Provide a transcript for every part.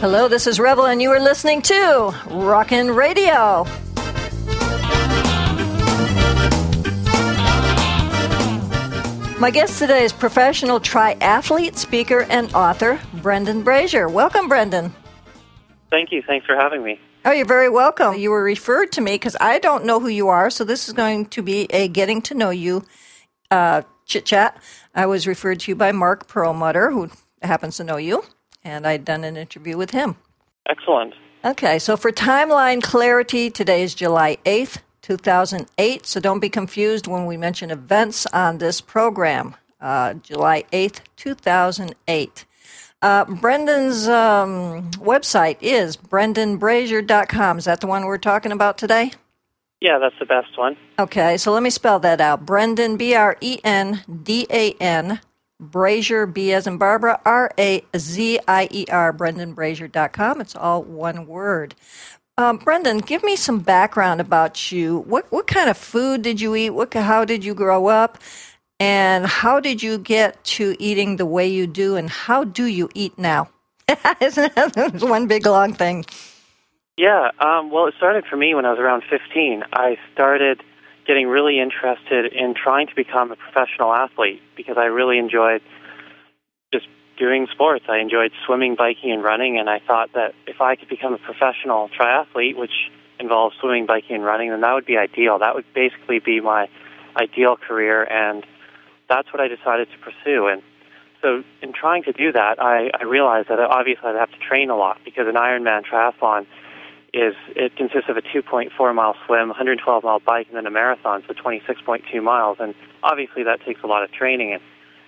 Hello, this is Rebel, and you are listening to Rockin' Radio. My guest today is professional triathlete, speaker, and author Brendan Brazier. Welcome, Brendan. Thank you. Thanks for having me. Oh, you're very welcome. You were referred to me because I don't know who you are, so this is going to be a getting to know you uh, chit chat. I was referred to you by Mark Perlmutter, who happens to know you, and I'd done an interview with him. Excellent. Okay, so for timeline clarity, today is July 8th, 2008. So don't be confused when we mention events on this program. Uh, July 8th, 2008. Uh, Brendan's um, website is brendanbrazier.com. Is that the one we're talking about today? Yeah, that's the best one. Okay, so let me spell that out. Brendan, B R E N D A N, Brazier, B as in Barbara, R A Z I E R, brendanbrazier.com. It's all one word. Um, Brendan, give me some background about you. What what kind of food did you eat? What how did you grow up? And how did you get to eating the way you do? And how do you eat now? It's one big long thing. Yeah, um, well, it started for me when I was around 15. I started getting really interested in trying to become a professional athlete because I really enjoyed just doing sports. I enjoyed swimming, biking, and running, and I thought that if I could become a professional triathlete, which involves swimming, biking, and running, then that would be ideal. That would basically be my ideal career, and that's what I decided to pursue. And so, in trying to do that, I, I realized that obviously I'd have to train a lot because an Ironman triathlon is it consists of a 2.4 mile swim, 112 mile bike, and then a marathon, so 26.2 miles. And obviously that takes a lot of training. And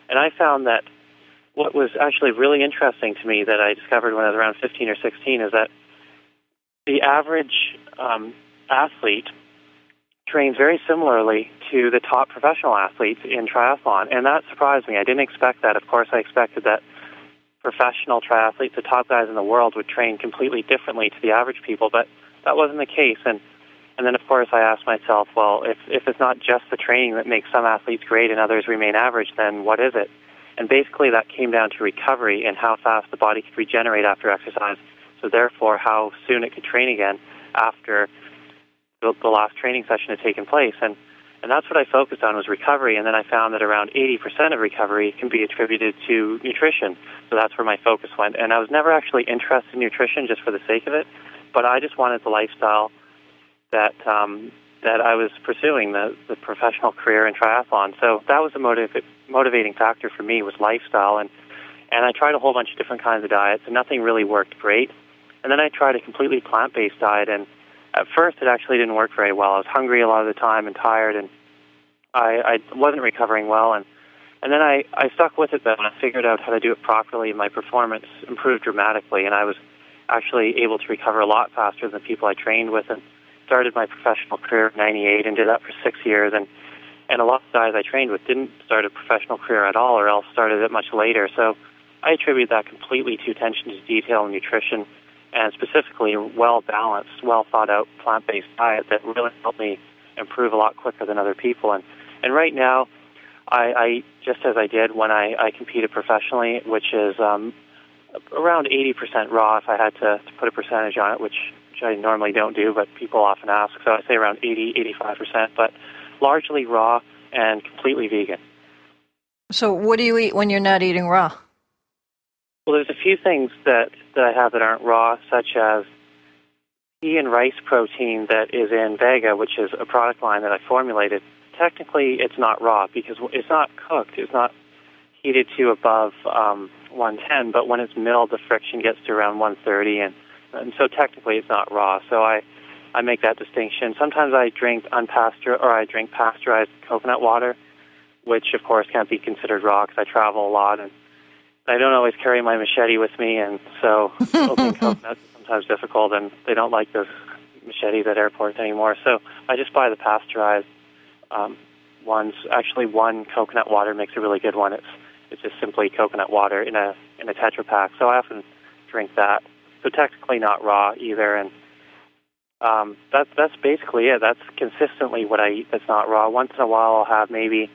and I found that what was actually really interesting to me that I discovered when I was around 15 or 16 is that the average um, athlete trains very similarly to the top professional athletes in triathlon, and that surprised me. I didn't expect that. Of course, I expected that professional triathletes, the top guys in the world, would train completely differently to the average people, but that wasn't the case. And and then, of course, I asked myself, well, if if it's not just the training that makes some athletes great and others remain average, then what is it? And basically, that came down to recovery and how fast the body could regenerate after exercise. So, therefore, how soon it could train again after the, the last training session had taken place. And and that's what I focused on was recovery. And then I found that around 80% of recovery can be attributed to nutrition. So that's where my focus went. And I was never actually interested in nutrition just for the sake of it, but I just wanted the lifestyle that um, that I was pursuing, the, the professional career in triathlon. So that was the motiv- motivating factor for me was lifestyle. And, and I tried a whole bunch of different kinds of diets, and nothing really worked great. And then I tried a completely plant-based diet, and at first it actually didn't work very well. I was hungry a lot of the time and tired, and I, I wasn't recovering well. And and then I, I stuck with it though, and I figured out how to do it properly, and my performance improved dramatically, and I was actually able to recover a lot faster than the people I trained with, and started my professional career in '98 and did that for six years, and and a lot of guys I trained with didn't start a professional career at all, or else started it much later. So I attribute that completely to attention to detail and nutrition, and specifically well balanced, well thought out plant based diet that really helped me improve a lot quicker than other people. And and right now, I, I just as I did when I, I competed professionally, which is um, around 80% raw. If I had to, to put a percentage on it, which which I normally don't do, but people often ask, so I say around 80, 85%, but largely raw and completely vegan. So, what do you eat when you're not eating raw? Well, there's a few things that, that I have that aren't raw, such as pea and rice protein that is in Vega, which is a product line that I formulated. Technically, it's not raw because it's not cooked. It's not heated to above um, 110, but when it's milled, the friction gets to around 130, and, and so technically it's not raw. So I, I make that distinction. Sometimes I drink unpasteurized or I drink pasteurized coconut water, which of course can't be considered raw because I travel a lot and I don't always carry my machete with me, and so opening coconuts is sometimes difficult, and they don't like those machetes at airports anymore. So I just buy the pasteurized um, ones. Actually, one coconut water makes a really good one. It's it's just simply coconut water in a in a Tetra Pak. So I often drink that. So technically not raw either, and um, that's that's basically it. That's consistently what I eat. That's not raw. Once in a while, I'll have maybe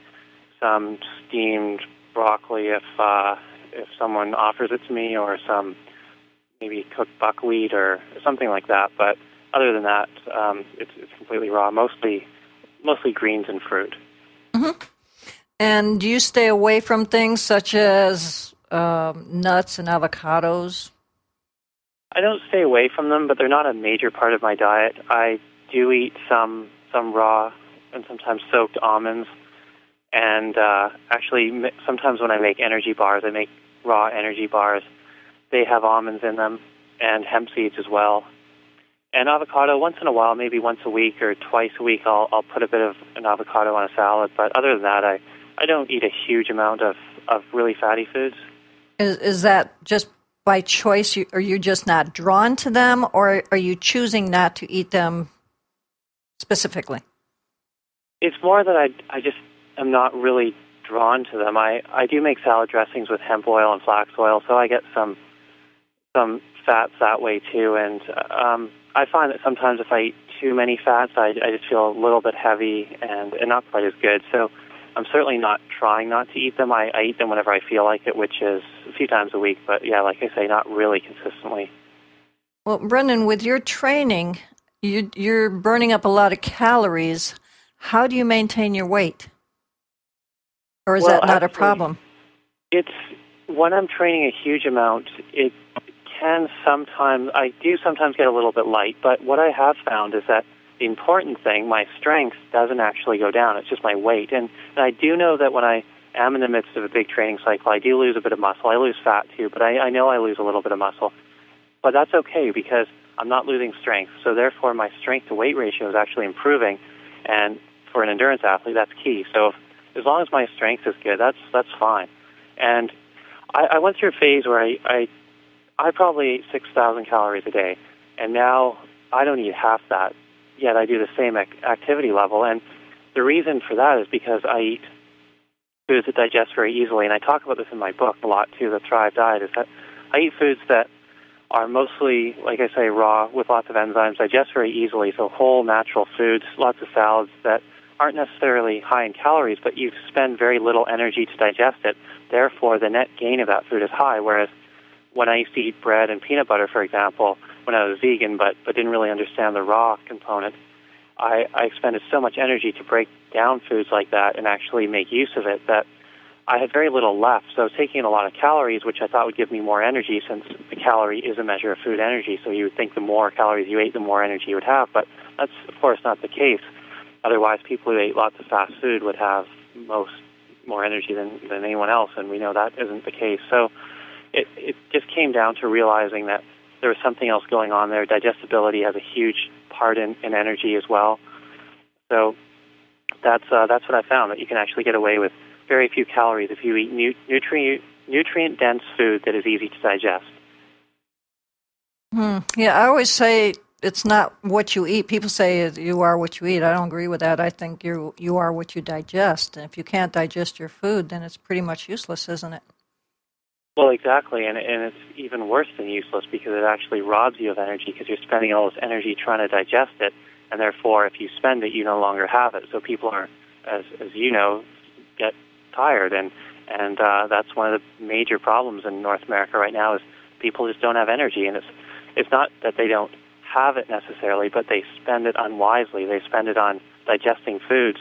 some steamed broccoli if uh, if someone offers it to me, or some maybe cooked buckwheat or something like that. But other than that, um, it's, it's completely raw. Mostly, mostly greens and fruit. Mm-hmm. And do you stay away from things such as um, nuts and avocados? I don't stay away from them, but they're not a major part of my diet. I do eat some some raw and sometimes soaked almonds, and uh, actually sometimes when I make energy bars, I make raw energy bars. They have almonds in them and hemp seeds as well. And avocado once in a while, maybe once a week or twice a week, I'll I'll put a bit of an avocado on a salad. But other than that, I I don't eat a huge amount of of really fatty foods. Is is that just by choice? You, are you just not drawn to them, or are you choosing not to eat them specifically? It's more that I I just am not really drawn to them. I I do make salad dressings with hemp oil and flax oil, so I get some some fats that way too. And um, I find that sometimes if I eat too many fats, I I just feel a little bit heavy and and not quite as good. So I'm certainly not trying not to eat them. I, I eat them whenever I feel like it, which is a few times a week. But yeah, like I say, not really consistently. Well, Brendan, with your training, you, you're burning up a lot of calories. How do you maintain your weight? Or is well, that not actually, a problem? It's when I'm training a huge amount, it can sometimes, I do sometimes get a little bit light, but what I have found is that the important thing, my strength doesn't actually go down. It's just my weight. And, and I do know that when I am in the midst of a big training cycle, I do lose a bit of muscle. I lose fat too, but I, I know I lose a little bit of muscle. But that's okay because I'm not losing strength. So therefore, my strength to weight ratio is actually improving. And for an endurance athlete, that's key. So if, as long as my strength is good, that's that's fine. And I, I went through a phase where I I, I probably ate six thousand calories a day, and now I don't eat half that yet I do the same ac- activity level. And the reason for that is because I eat foods that digest very easily. And I talk about this in my book a lot too, The Thrive Diet, is that I eat foods that are mostly, like I say, raw with lots of enzymes, digest very easily. So whole natural foods, lots of salads that aren't necessarily high in calories, but you spend very little energy to digest it. Therefore, the net gain of that food is high. Whereas when I used to eat bread and peanut butter, for example, when I was vegan, but but didn't really understand the raw component. I, I expended so much energy to break down foods like that and actually make use of it that I had very little left. So I was taking in a lot of calories, which I thought would give me more energy since the calorie is a measure of food energy. So you would think the more calories you ate, the more energy you would have. But that's, of course, not the case. Otherwise, people who ate lots of fast food would have most more energy than, than anyone else, and we know that isn't the case. So it, it just came down to realizing that there was something else going on there. Digestibility has a huge part in, in energy as well. So that's uh, that's what I found that you can actually get away with very few calories if you eat nu- nutrient nutrient dense food that is easy to digest. Hmm. Yeah, I always say it's not what you eat. People say you are what you eat. I don't agree with that. I think you you are what you digest. And if you can't digest your food, then it's pretty much useless, isn't it? Well, exactly, and and it's even worse than useless because it actually robs you of energy because you're spending all this energy trying to digest it, and therefore, if you spend it, you no longer have it. So people are, as as you know, get tired, and and uh, that's one of the major problems in North America right now is people just don't have energy, and it's it's not that they don't have it necessarily, but they spend it unwisely. They spend it on digesting foods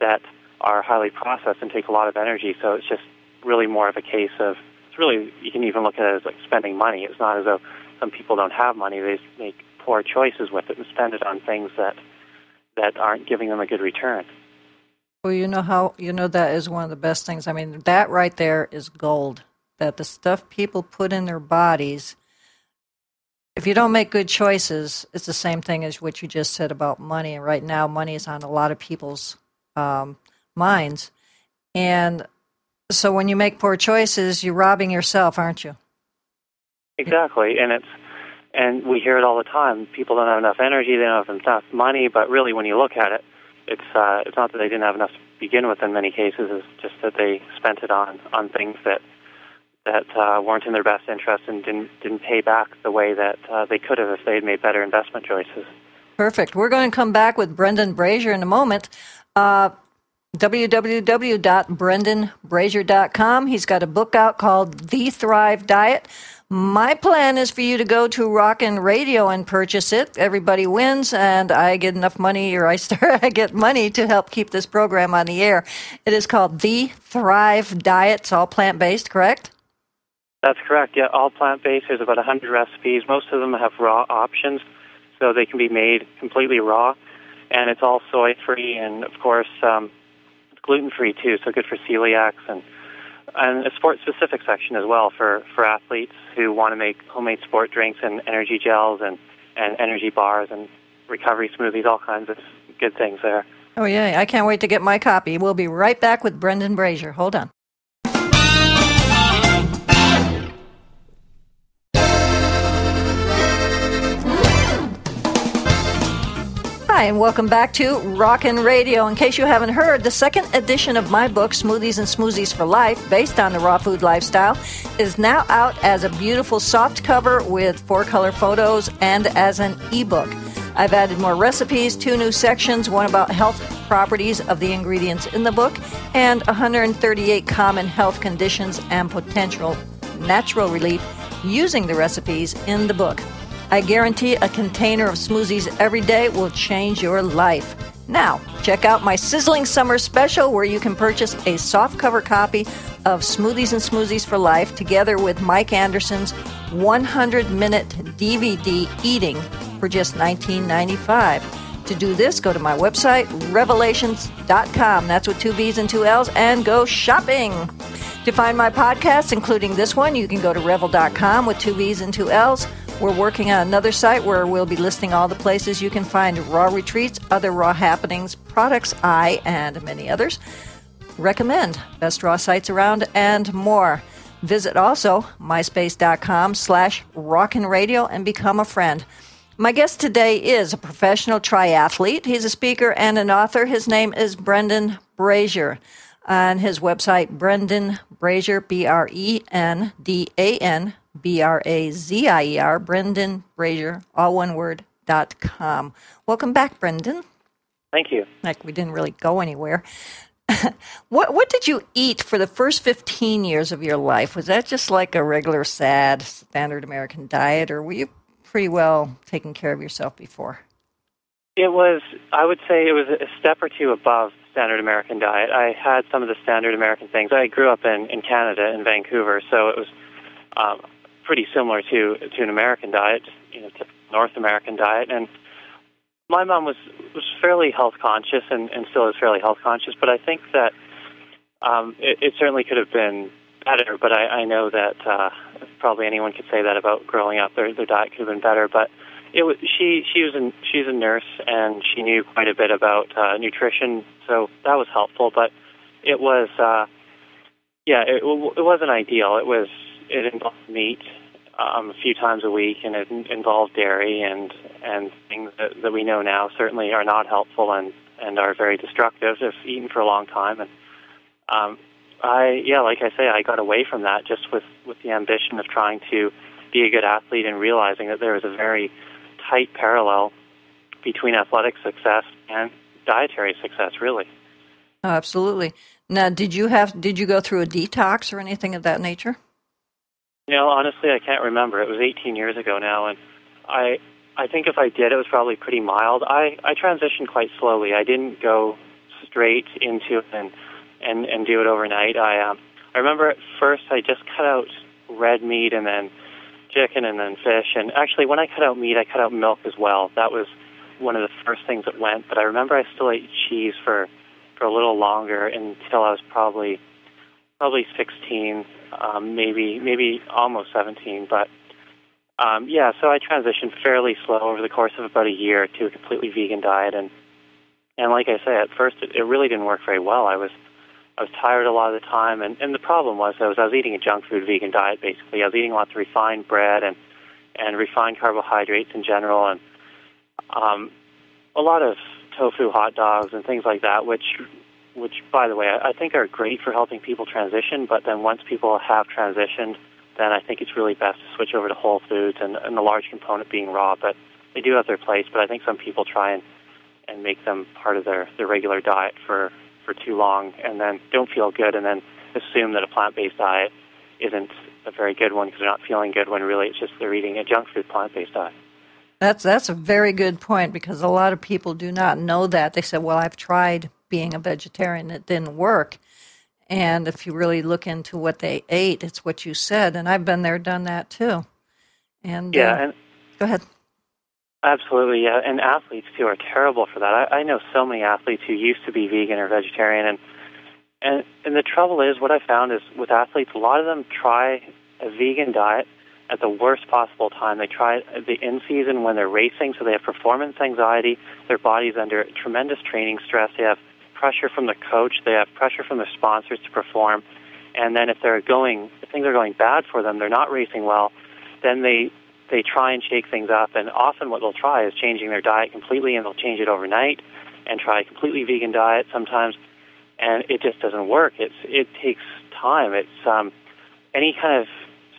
that are highly processed and take a lot of energy. So it's just really more of a case of it's really you can even look at it as like spending money. It's not as though some people don't have money; they make poor choices with it and spend it on things that that aren't giving them a good return. Well, you know how you know that is one of the best things. I mean, that right there is gold. That the stuff people put in their bodies. If you don't make good choices, it's the same thing as what you just said about money. And right now, money is on a lot of people's um, minds, and so when you make poor choices, you're robbing yourself, aren't you? Exactly, and it's and we hear it all the time. People don't have enough energy, they don't have enough money, but really, when you look at it, it's uh, it's not that they didn't have enough to begin with. In many cases, it's just that they spent it on on things that that uh, weren't in their best interest and didn't didn't pay back the way that uh, they could have if they had made better investment choices. Perfect. We're going to come back with Brendan Brazier in a moment. Uh, www.brendanbrazier.com. He's got a book out called The Thrive Diet. My plan is for you to go to Rockin' Radio and purchase it. Everybody wins, and I get enough money, or I start, I get money to help keep this program on the air. It is called The Thrive Diet. It's all plant based, correct? That's correct. Yeah, all plant based. There's about 100 recipes. Most of them have raw options, so they can be made completely raw. And it's all soy free, and of course, um, gluten free too. So good for celiacs and and a sport specific section as well for, for athletes who want to make homemade sport drinks and energy gels and, and energy bars and recovery smoothies, all kinds of good things there. Oh, yeah. I can't wait to get my copy. We'll be right back with Brendan Brazier. Hold on. Hi, and welcome back to Rockin' Radio. In case you haven't heard, the second edition of my book, Smoothies and Smoothies for Life, based on the raw food lifestyle, is now out as a beautiful soft cover with four color photos and as an ebook. I've added more recipes, two new sections, one about health properties of the ingredients in the book, and 138 common health conditions and potential natural relief using the recipes in the book. I guarantee a container of smoothies every day will change your life. Now, check out my sizzling summer special where you can purchase a softcover copy of Smoothies and Smoothies for Life together with Mike Anderson's 100 minute DVD eating for just $19.95. To do this, go to my website, revelations.com. That's with two V's and two L's, and go shopping. To find my podcasts, including this one, you can go to revel.com with two V's and two L's we're working on another site where we'll be listing all the places you can find raw retreats, other raw happenings, products I and many others recommend, best raw sites around, and more. Visit also myspace.com slash rockin' radio and become a friend. My guest today is a professional triathlete. He's a speaker and an author. His name is Brendan Brazier. On his website, Brendan Brazier, B R E N D A N B R A Z I E R, Brendan Brazier, all one word, dot com. Welcome back, Brendan. Thank you. Like we didn't really go anywhere. what what did you eat for the first 15 years of your life? Was that just like a regular sad standard American diet or were you pretty well taking care of yourself before? It was I would say it was a step or two above standard American diet. I had some of the standard American things. I grew up in in Canada in Vancouver, so it was um, pretty similar to to an American diet, you know, North American diet. And my mom was was fairly health conscious and, and still is fairly health conscious. But I think that um, it, it certainly could have been better. But I, I know that uh, probably anyone could say that about growing up. Their their diet could have been better. But it was she she was a, she's a nurse and she knew quite a bit about uh, nutrition, so that was helpful. But it was. Uh, yeah, it, it wasn't ideal. It was it involved meat um, a few times a week, and it involved dairy and and things that, that we know now certainly are not helpful and and are very destructive if eaten for a long time. And um, I, yeah, like I say, I got away from that just with with the ambition of trying to be a good athlete and realizing that there is a very tight parallel between athletic success and dietary success, really. Oh, absolutely. Now, did you have did you go through a detox or anything of that nature? You know, honestly, I can't remember. It was 18 years ago now, and I I think if I did, it was probably pretty mild. I I transitioned quite slowly. I didn't go straight into it and and and do it overnight. I um I remember at first I just cut out red meat and then chicken and then fish. And actually, when I cut out meat, I cut out milk as well. That was one of the first things that went. But I remember I still ate cheese for for a little longer until I was probably probably 16 um, maybe maybe almost 17. But um, yeah, so I transitioned fairly slow over the course of about a year to a completely vegan diet, and and like I say, at first it, it really didn't work very well. I was I was tired a lot of the time, and and the problem was I was I was eating a junk food vegan diet basically. I was eating lots of refined bread and and refined carbohydrates in general, and um, a lot of tofu hot dogs and things like that, which which, by the way, I, think are great for helping people transition. But then once people have transitioned, then I think it's really best to switch over to whole foods and, and the large component being raw. But they do have their place. But I think some people try and and make them part of their their regular diet for for too long and then don't feel good and then assume that a plant-based diet isn't a very good one because they're not feeling good when really it's just they're eating a junk food plant-based diet. That's that's a very good point because a lot of people do not know that. They say, "Well, I've tried being a vegetarian; it didn't work." And if you really look into what they ate, it's what you said. And I've been there, done that too. And yeah, uh, and go ahead. Absolutely, yeah. And athletes too are terrible for that. I, I know so many athletes who used to be vegan or vegetarian, and and and the trouble is, what I found is with athletes, a lot of them try a vegan diet at the worst possible time. They try it the in season when they're racing, so they have performance anxiety. Their body's under tremendous training stress. They have pressure from the coach. They have pressure from their sponsors to perform. And then if they're going, if things are going bad for them, they're not racing well. Then they they try and shake things up. And often what they'll try is changing their diet completely, and they'll change it overnight and try a completely vegan diet sometimes. And it just doesn't work. It's it takes time. It's um, any kind of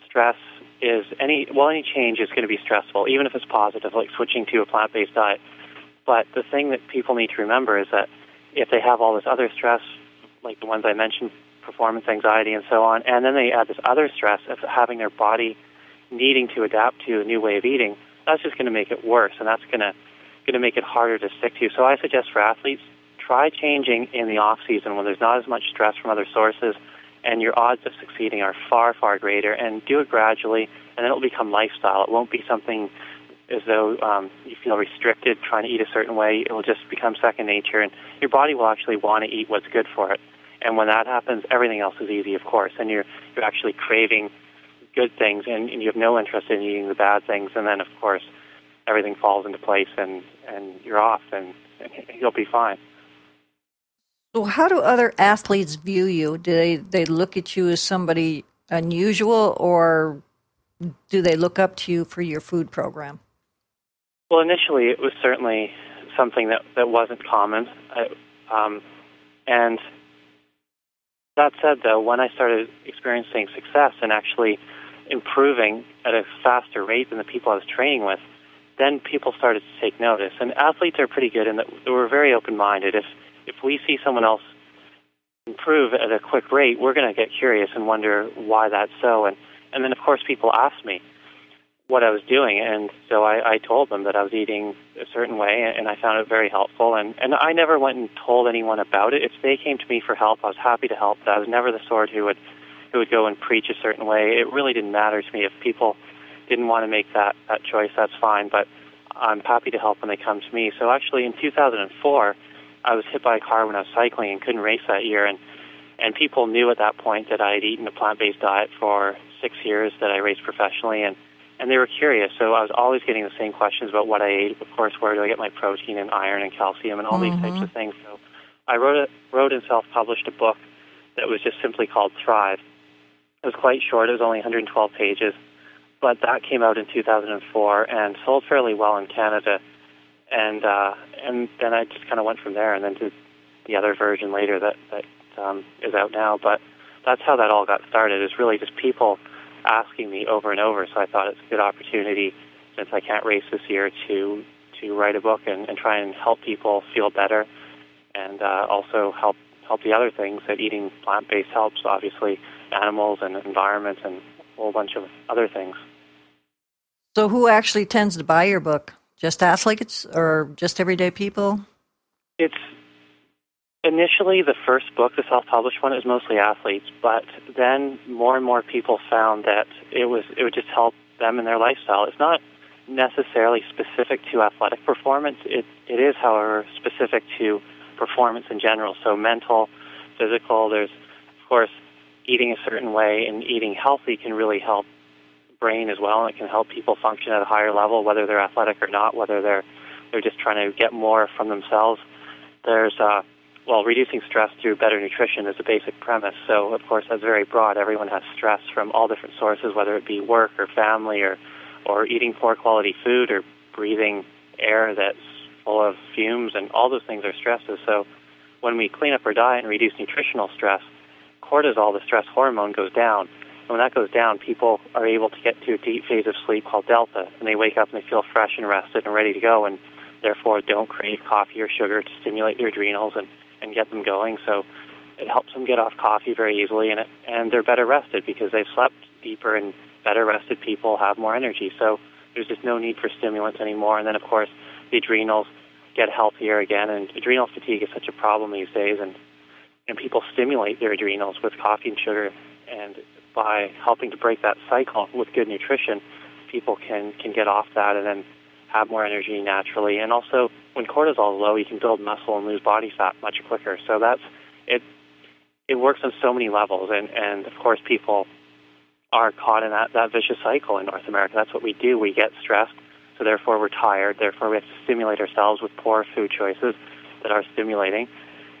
stress is any well any change is going to be stressful, even if it's positive, like switching to a plant-based diet. But the thing that people need to remember is that if they have all this other stress, like the ones I mentioned, performance anxiety and so on, and then they add this other stress of having their body needing to adapt to a new way of eating, that's just going to make it worse, and that's going to going to make it harder to stick to. So I suggest for athletes, try changing in the off season when there's not as much stress from other sources and your odds of succeeding are far, far greater. And do it gradually, and then it'll become lifestyle. It won't be something as though um, you feel restricted trying to eat a certain way. It will just become second nature, and your body will actually want to eat what's good for it. And when that happens, everything else is easy, of course. And you're you're actually craving good things, and, and you have no interest in eating the bad things. And then, of course, everything falls into place, and and you're off, and, and you'll be fine. So, how do other athletes view you? Do they they look at you as somebody unusual, or do they look up to you for your food program? Well, initially it was certainly something that that wasn't common, I, um, and that said, though, when I started experiencing success and actually improving at a faster rate than the people I was training with, then people started to take notice. And athletes are pretty good in that we're very open-minded. If if we see someone else improve at a quick rate, we're going to get curious and wonder why that's so. And and then of course people ask me what I was doing, and so I, I told them that I was eating a certain way, and I found it very helpful. And and I never went and told anyone about it. If they came to me for help, I was happy to help. But I was never the sort who would who would go and preach a certain way. It really didn't matter to me if people didn't want to make that that choice. That's fine, but I'm happy to help when they come to me. So actually, in 2004 I was hit by a car when I was cycling and couldn't race that year, and and people knew at that point that I had eaten a plant-based diet for six years that I raced professionally, and and they were curious. So I was always getting the same questions about what I ate. Of course, where do I get my protein and iron and calcium and all mm-hmm. these types of things. So I wrote a, wrote and self-published a book that was just simply called Thrive. It was quite short. It was only 112 pages, but that came out in 2004 and sold fairly well in Canada and uh, and then I just kind of went from there, and then to the other version later that that um, is out now. But that's how that all got started. Is really just people asking me over and over. So I thought it's a good opportunity since I can't race this year to to write a book and, and try and help people feel better, and uh, also help help the other things that eating plant based helps. Obviously, animals and environment and a whole bunch of other things. So, who actually tends to buy your book? Just athletes or just everyday people? It's initially the first book, the self-published one, is mostly athletes, but then more and more people found that it was it would just help them in their lifestyle. It's not necessarily specific to athletic performance. It it is, however, specific to performance in general. So mental, physical. There's of course eating a certain way and eating healthy can really help brain as well, and it can help people function at a higher level, whether they're athletic or not, whether they're they're just trying to get more from themselves. There's uh, well, reducing stress through better nutrition is a basic premise. So, of course, that's very broad. Everyone has stress from all different sources, whether it be work or family or or eating poor quality food or breathing air that's full of fumes, and all those things are stresses. So, when we clean up our diet and reduce nutritional stress, cortisol, the stress hormone, goes down And when that goes down, people are able to get to a deep phase of sleep called delta, and they wake up and they feel fresh and rested and ready to go, and therefore don't crave coffee or sugar to stimulate their adrenals, and and get them going. So it helps them get off coffee very easily, and it, and they're better rested because they've slept deeper, and better rested people have more energy. So there's just no need for stimulants anymore. And then of course the adrenals get healthier again, and adrenal fatigue is such a problem these days, and and people stimulate their adrenals with coffee and sugar, and by helping to break that cycle with good nutrition, people can can get off that and then have more energy naturally. And also, when cortisol is low, you can build muscle and lose body fat much quicker. So that's it. It works on so many levels, and and of course, people are caught in that that vicious cycle in North America. That's what we do. We get stressed, so therefore we're tired. Therefore, we have to stimulate ourselves with poor food choices that are stimulating,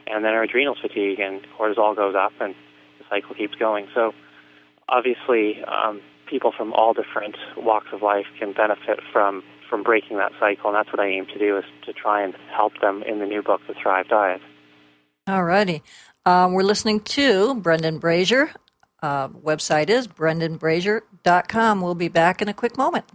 and then our adrenals fatigue and cortisol goes up, and the cycle keeps going. So obviously, um, people from all different walks of life can benefit from from breaking that cycle, and that's what I aim to do is to try and help them in the new book, The Thrive Diet. All righty. Um, we're listening to Brendan Brazier. Uh, website is brendanbrazier.com. We'll be back in a quick moment.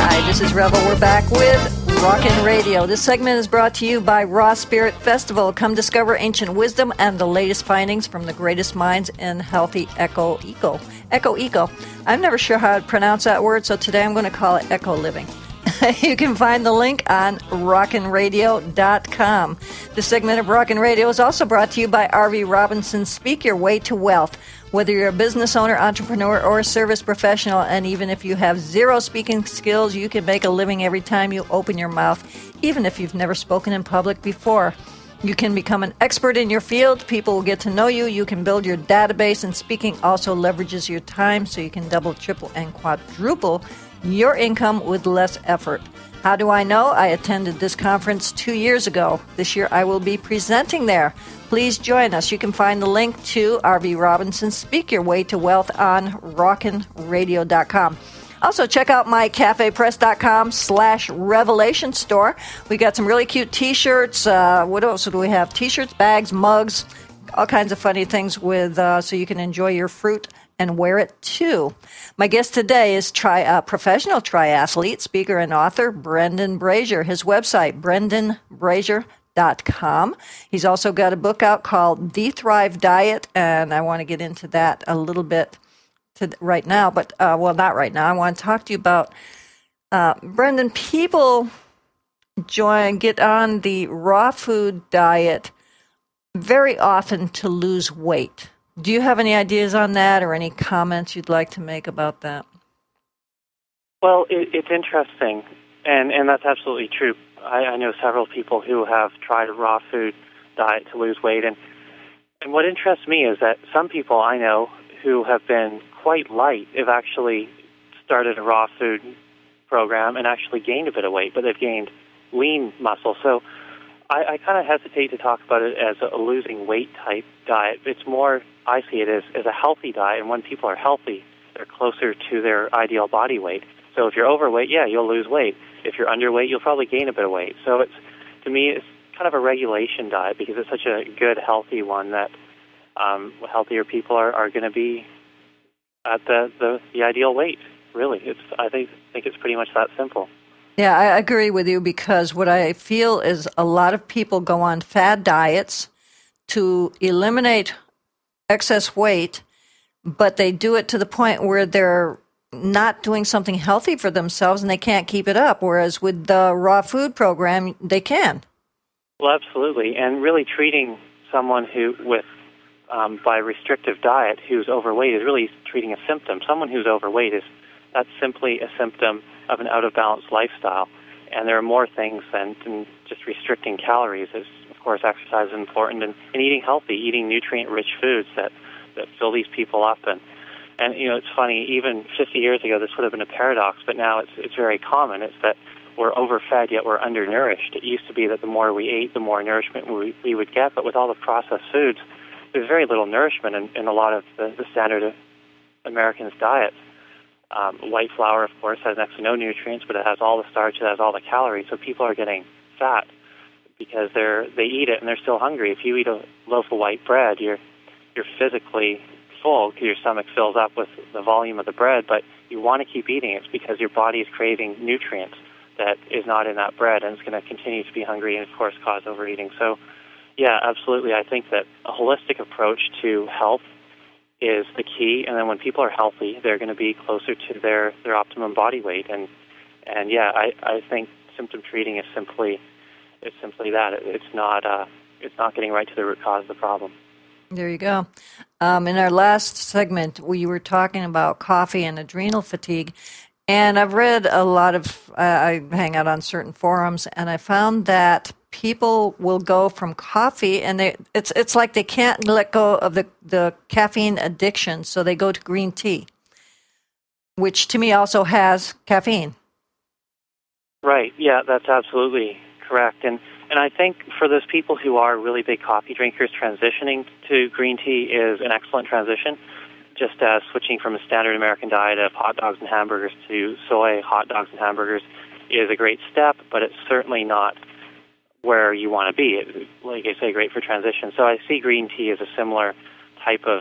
Hi, this is Rebel. We're back with Rockin' Radio. This segment is brought to you by Raw Spirit Festival. Come discover ancient wisdom and the latest findings from the greatest minds in healthy eco eco. Eco eco. I'm never sure how to pronounce that word, so today I'm going to call it eco living. you can find the link on rockinradio.com. This segment of Rockin' Radio is also brought to you by RV Robinson Speak Your Way to Wealth. Whether you're a business owner, entrepreneur, or a service professional, and even if you have zero speaking skills, you can make a living every time you open your mouth, even if you've never spoken in public before. You can become an expert in your field. People will get to know you. You can build your database, and speaking also leverages your time so you can double, triple, and quadruple your income with less effort. How do I know? I attended this conference two years ago. This year I will be presenting there. Please join us. You can find the link to RV Robinson Speak Your Way to Wealth on rockinradio.com. Also, check out my cafepress.com slash revelation store. We got some really cute t shirts. Uh, what else do we have? T shirts, bags, mugs, all kinds of funny things with uh, so you can enjoy your fruit and wear it too. My guest today is tri- uh, professional triathlete, speaker, and author Brendan Brazier. His website, brendanbrazier.com. He's also got a book out called The Thrive Diet, and I want to get into that a little bit to right now, but uh, well, not right now. I want to talk to you about uh, Brendan. People join, get on the raw food diet very often to lose weight do you have any ideas on that or any comments you'd like to make about that? Well, it, it's interesting, and, and that's absolutely true. I, I know several people who have tried a raw food diet to lose weight, and, and what interests me is that some people I know who have been quite light have actually started a raw food program and actually gained a bit of weight, but they've gained lean muscle. So I, I kind of hesitate to talk about it as a losing weight type diet. It's more, I see it as, as a healthy diet, and when people are healthy, they're closer to their ideal body weight. So if you're overweight, yeah, you'll lose weight. If you're underweight, you'll probably gain a bit of weight. So it's, to me, it's kind of a regulation diet because it's such a good, healthy one that um, healthier people are, are going to be at the, the, the ideal weight. Really, it's I think think it's pretty much that simple. Yeah, I agree with you because what I feel is a lot of people go on fad diets to eliminate excess weight, but they do it to the point where they're not doing something healthy for themselves and they can't keep it up. Whereas with the raw food program, they can. Well, absolutely. And really treating someone who, with, um, by restrictive diet, who's overweight is really treating a symptom. Someone who's overweight is, that's simply a symptom of an out of balance lifestyle. And there are more things than, than just restricting calories. Is of course exercise is important, and, and eating healthy, eating nutrient rich foods that that fill these people up. And and you know it's funny. Even 50 years ago, this would have been a paradox, but now it's it's very common. It's that we're overfed yet we're undernourished. It used to be that the more we ate, the more nourishment we, we would get. But with all the processed foods, there's very little nourishment in, in a lot of the, the standard Americans' diets. Um, white flour, of course, has next to no nutrients, but it has all the starch, it has all the calories. So people are getting fat because they're they eat it and they're still hungry. If you eat a loaf of white bread, you're you're physically full because your stomach fills up with the volume of the bread, but you want to keep eating it because your body is craving nutrients. that is not in that bread, and it's going to continue to be hungry and, of course, cause overeating. So, yeah, absolutely. I think that a holistic approach to health is the key, and then when people are healthy, they're going to be closer to their their optimum body weight, and and yeah, I I think symptom treating is simply it's simply that it's not uh, it's not getting right to the root cause of the problem. There you go. Um, in our last segment, we were talking about coffee and adrenal fatigue, and I've read a lot of. Uh, I hang out on certain forums, and I found that people will go from coffee, and they it's it's like they can't let go of the the caffeine addiction, so they go to green tea, which to me also has caffeine. Right. Yeah, that's absolutely correct, and and I think for those people who are really big coffee drinkers, transitioning to green tea is an excellent transition. Just as switching from a standard American diet of hot dogs and hamburgers to soy hot dogs and hamburgers is a great step, but it's certainly not where you want to be. It, like I say, great for transition. So I see green tea as a similar type of,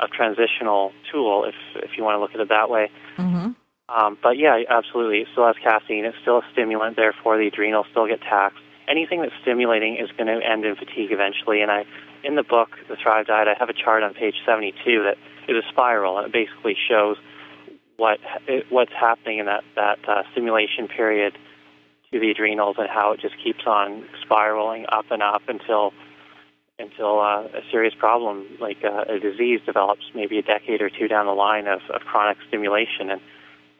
of transitional tool, if if you want to look at it that way. Mm-hmm. Um, but yeah, absolutely, it still has caffeine. It's still a stimulant, therefore the adrenals still get taxed anything that's stimulating is going to end in fatigue eventually. And I, in the book, The Thrive Diet, I have a chart on page 72 that is a spiral, and it basically shows what what's happening in that that uh, stimulation period to the adrenals and how it just keeps on spiraling up and up until until uh, a serious problem like uh, a disease develops maybe a decade or two down the line of, of chronic stimulation and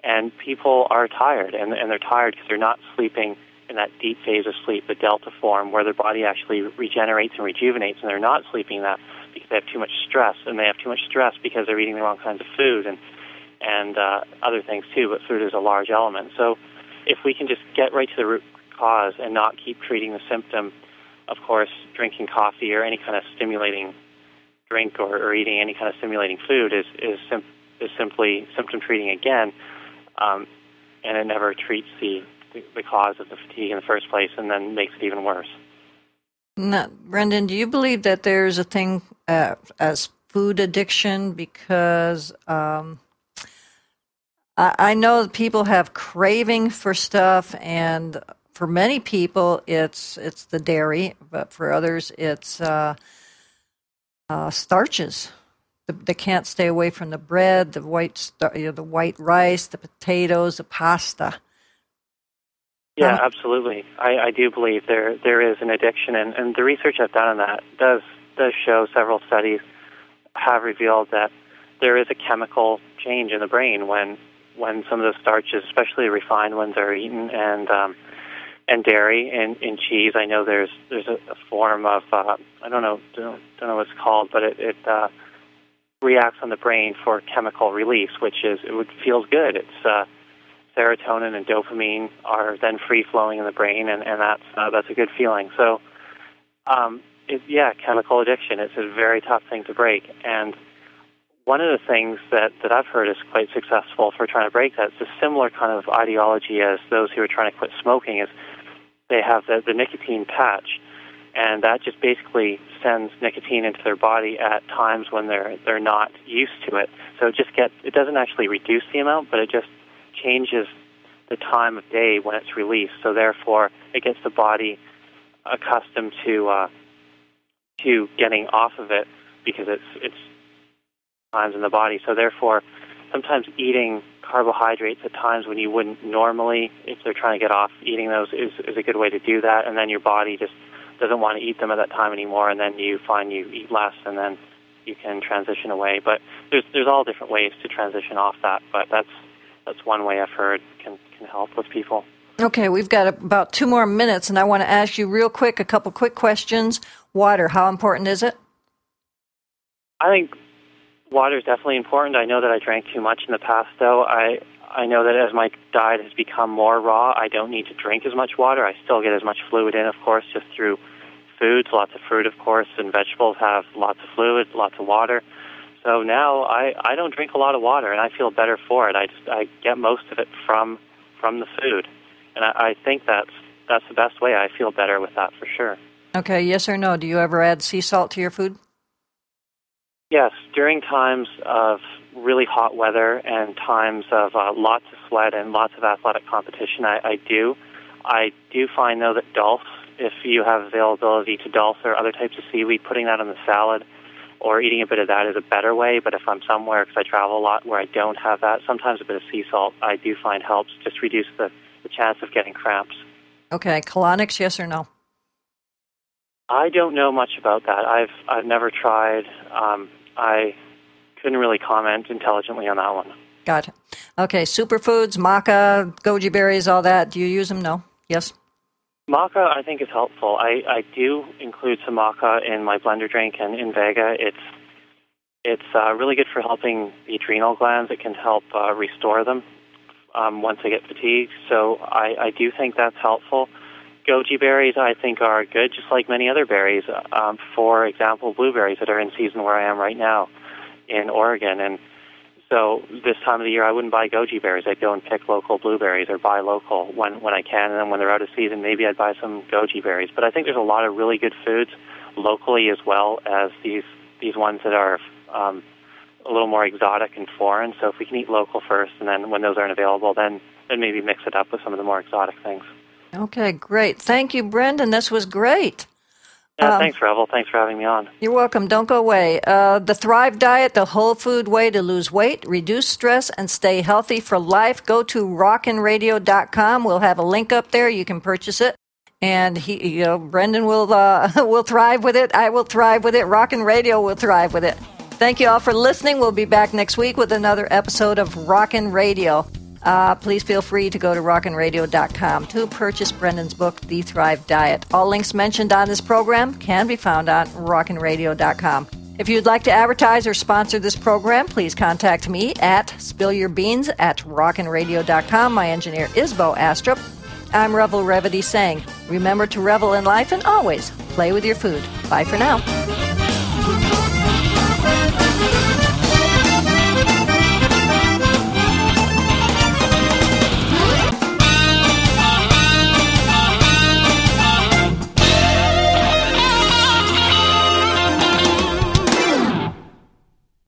and people are tired and and they're tired because they're not sleeping in that deep phase of sleep, the delta form, where their body actually regenerates and rejuvenates, and they're not sleeping that because they have too much stress, and they have too much stress because they're eating the wrong kinds of food and and uh, other things too. But food is a large element. So if we can just get right to the root cause and not keep treating the symptom, of course, drinking coffee or any kind of stimulating drink or, or eating any kind of stimulating food is is, sim- is simply symptom treating again, um, and it never treats the the, the cause of the fatigue in the first place and then makes it even worse. Now, Brendan, do you believe that there's a thing uh, as food addiction? Because um, I, I know people have craving for stuff, and for many people, it's it's the dairy, but for others, it's uh, uh, starches. They can't stay away from the bread, the white, you know, the white rice, the potatoes, the pasta. Yeah, absolutely. I, I do believe there there is an addiction, and, and the research I've done on that does does show several studies have revealed that there is a chemical change in the brain when when some of the starches, especially refined ones, are eaten, and um, and dairy and in cheese. I know there's there's a, a form of uh, I don't know don't, don't know what it's called, but it, it uh, reacts on the brain for chemical release, which is it would feels good. It's uh, serotonin and dopamine are then free flowing in the brain, and, and that's uh, that's a good feeling. So, um, it, yeah, chemical addiction. It's a very tough thing to break, and one of the things that, that I've heard is quite successful for trying to break that. It's a similar kind of ideology as those who are trying to quit smoking. Is they have the, the nicotine patch, and that just basically sends nicotine into their body at times when they're they're not used to it. So it just gets it doesn't actually reduce the amount, but it just changes the time of day when it's released. So therefore, it gets the body accustomed to uh, to getting off of it because it's it's times in the body. So therefore, sometimes eating carbohydrates at times when you wouldn't normally, if they're trying to get off eating those, is is a good way to do that. And then your body just doesn't want to eat them at that time anymore, and then you find you eat less, and then you can transition away. But there's there's all different ways to transition off that. But that's that's one way I've heard can, can help with people. Okay, we've got about two more minutes, and I want to ask you real quick a couple quick questions. Water, how important is it? I think water is definitely important. I know that I drank too much in the past, though. I I know that as my diet has become more raw, I don't need to drink as much water. I still get as much fluid in, of course, just through foods. Lots of fruit, of course, and vegetables have lots of fluid, lots of water. So now I I don't drink a lot of water, and I feel better for it. I just I get most of it from from the food, and I, I think that's that's the best way. I feel better with that for sure. Okay, yes or no? Do you ever add sea salt to your food? Yes, during times of really hot weather and times of uh, lots of sweat and lots of athletic competition, I, I do. I do find though that dulse, if you have availability to dulse or other types of seaweed, putting that on the salad or eating a bit of that is a better way. But if I'm somewhere, because I travel a lot where I don't have that, sometimes a bit of sea salt I do find helps just reduce the, the chance of getting cramps. Okay, colonics, yes or no? I don't know much about that. I've I've never tried. Um, I couldn't really comment intelligently on that one. Gotcha. Okay, superfoods, maca, goji berries, all that. Do you use them? No. Yes. Maca, I think, is helpful. I, I do include some maca in my blender drink and in Vega. It's it's uh, really good for helping the adrenal glands. It can help uh, restore them um, once they get fatigued. So I, I do think that's helpful. Goji berries, I think, are good, just like many other berries. Um, for example, blueberries that are in season where I am right now in Oregon, and so this time of the year, I wouldn't buy goji berries. I'd go and pick local blueberries or buy local when when I can, and then when they're out of season, maybe I'd buy some goji berries. But I think there's a lot of really good foods locally as well as these these ones that are um, a little more exotic and foreign. So if we can eat local first, and then when those aren't available, then then maybe mix it up with some of the more exotic things. Okay, great. Thank you, Brendan. This was great. Yeah, um, thanks, Revel. Thanks for having me on. You're welcome. Don't go away. Uh, the Thrive Diet, the whole food way to lose weight, reduce stress, and stay healthy for life. Go to rockinradio.com. We'll have a link up there. You can purchase it. And he, you know, Brendan will uh, will thrive with it. I will thrive with it. Rockin' Radio will thrive with it. Thank you all for listening. We'll be back next week with another episode of Rockin' Radio. Uh, please feel free to go to rockinradio.com to purchase Brendan's book, The Thrive Diet. All links mentioned on this program can be found on rockinradio.com. If you'd like to advertise or sponsor this program, please contact me at spillyourbeans at rockinradio.com. My engineer is Bo Astrup. I'm Revel Revity saying, remember to revel in life and always play with your food. Bye for now.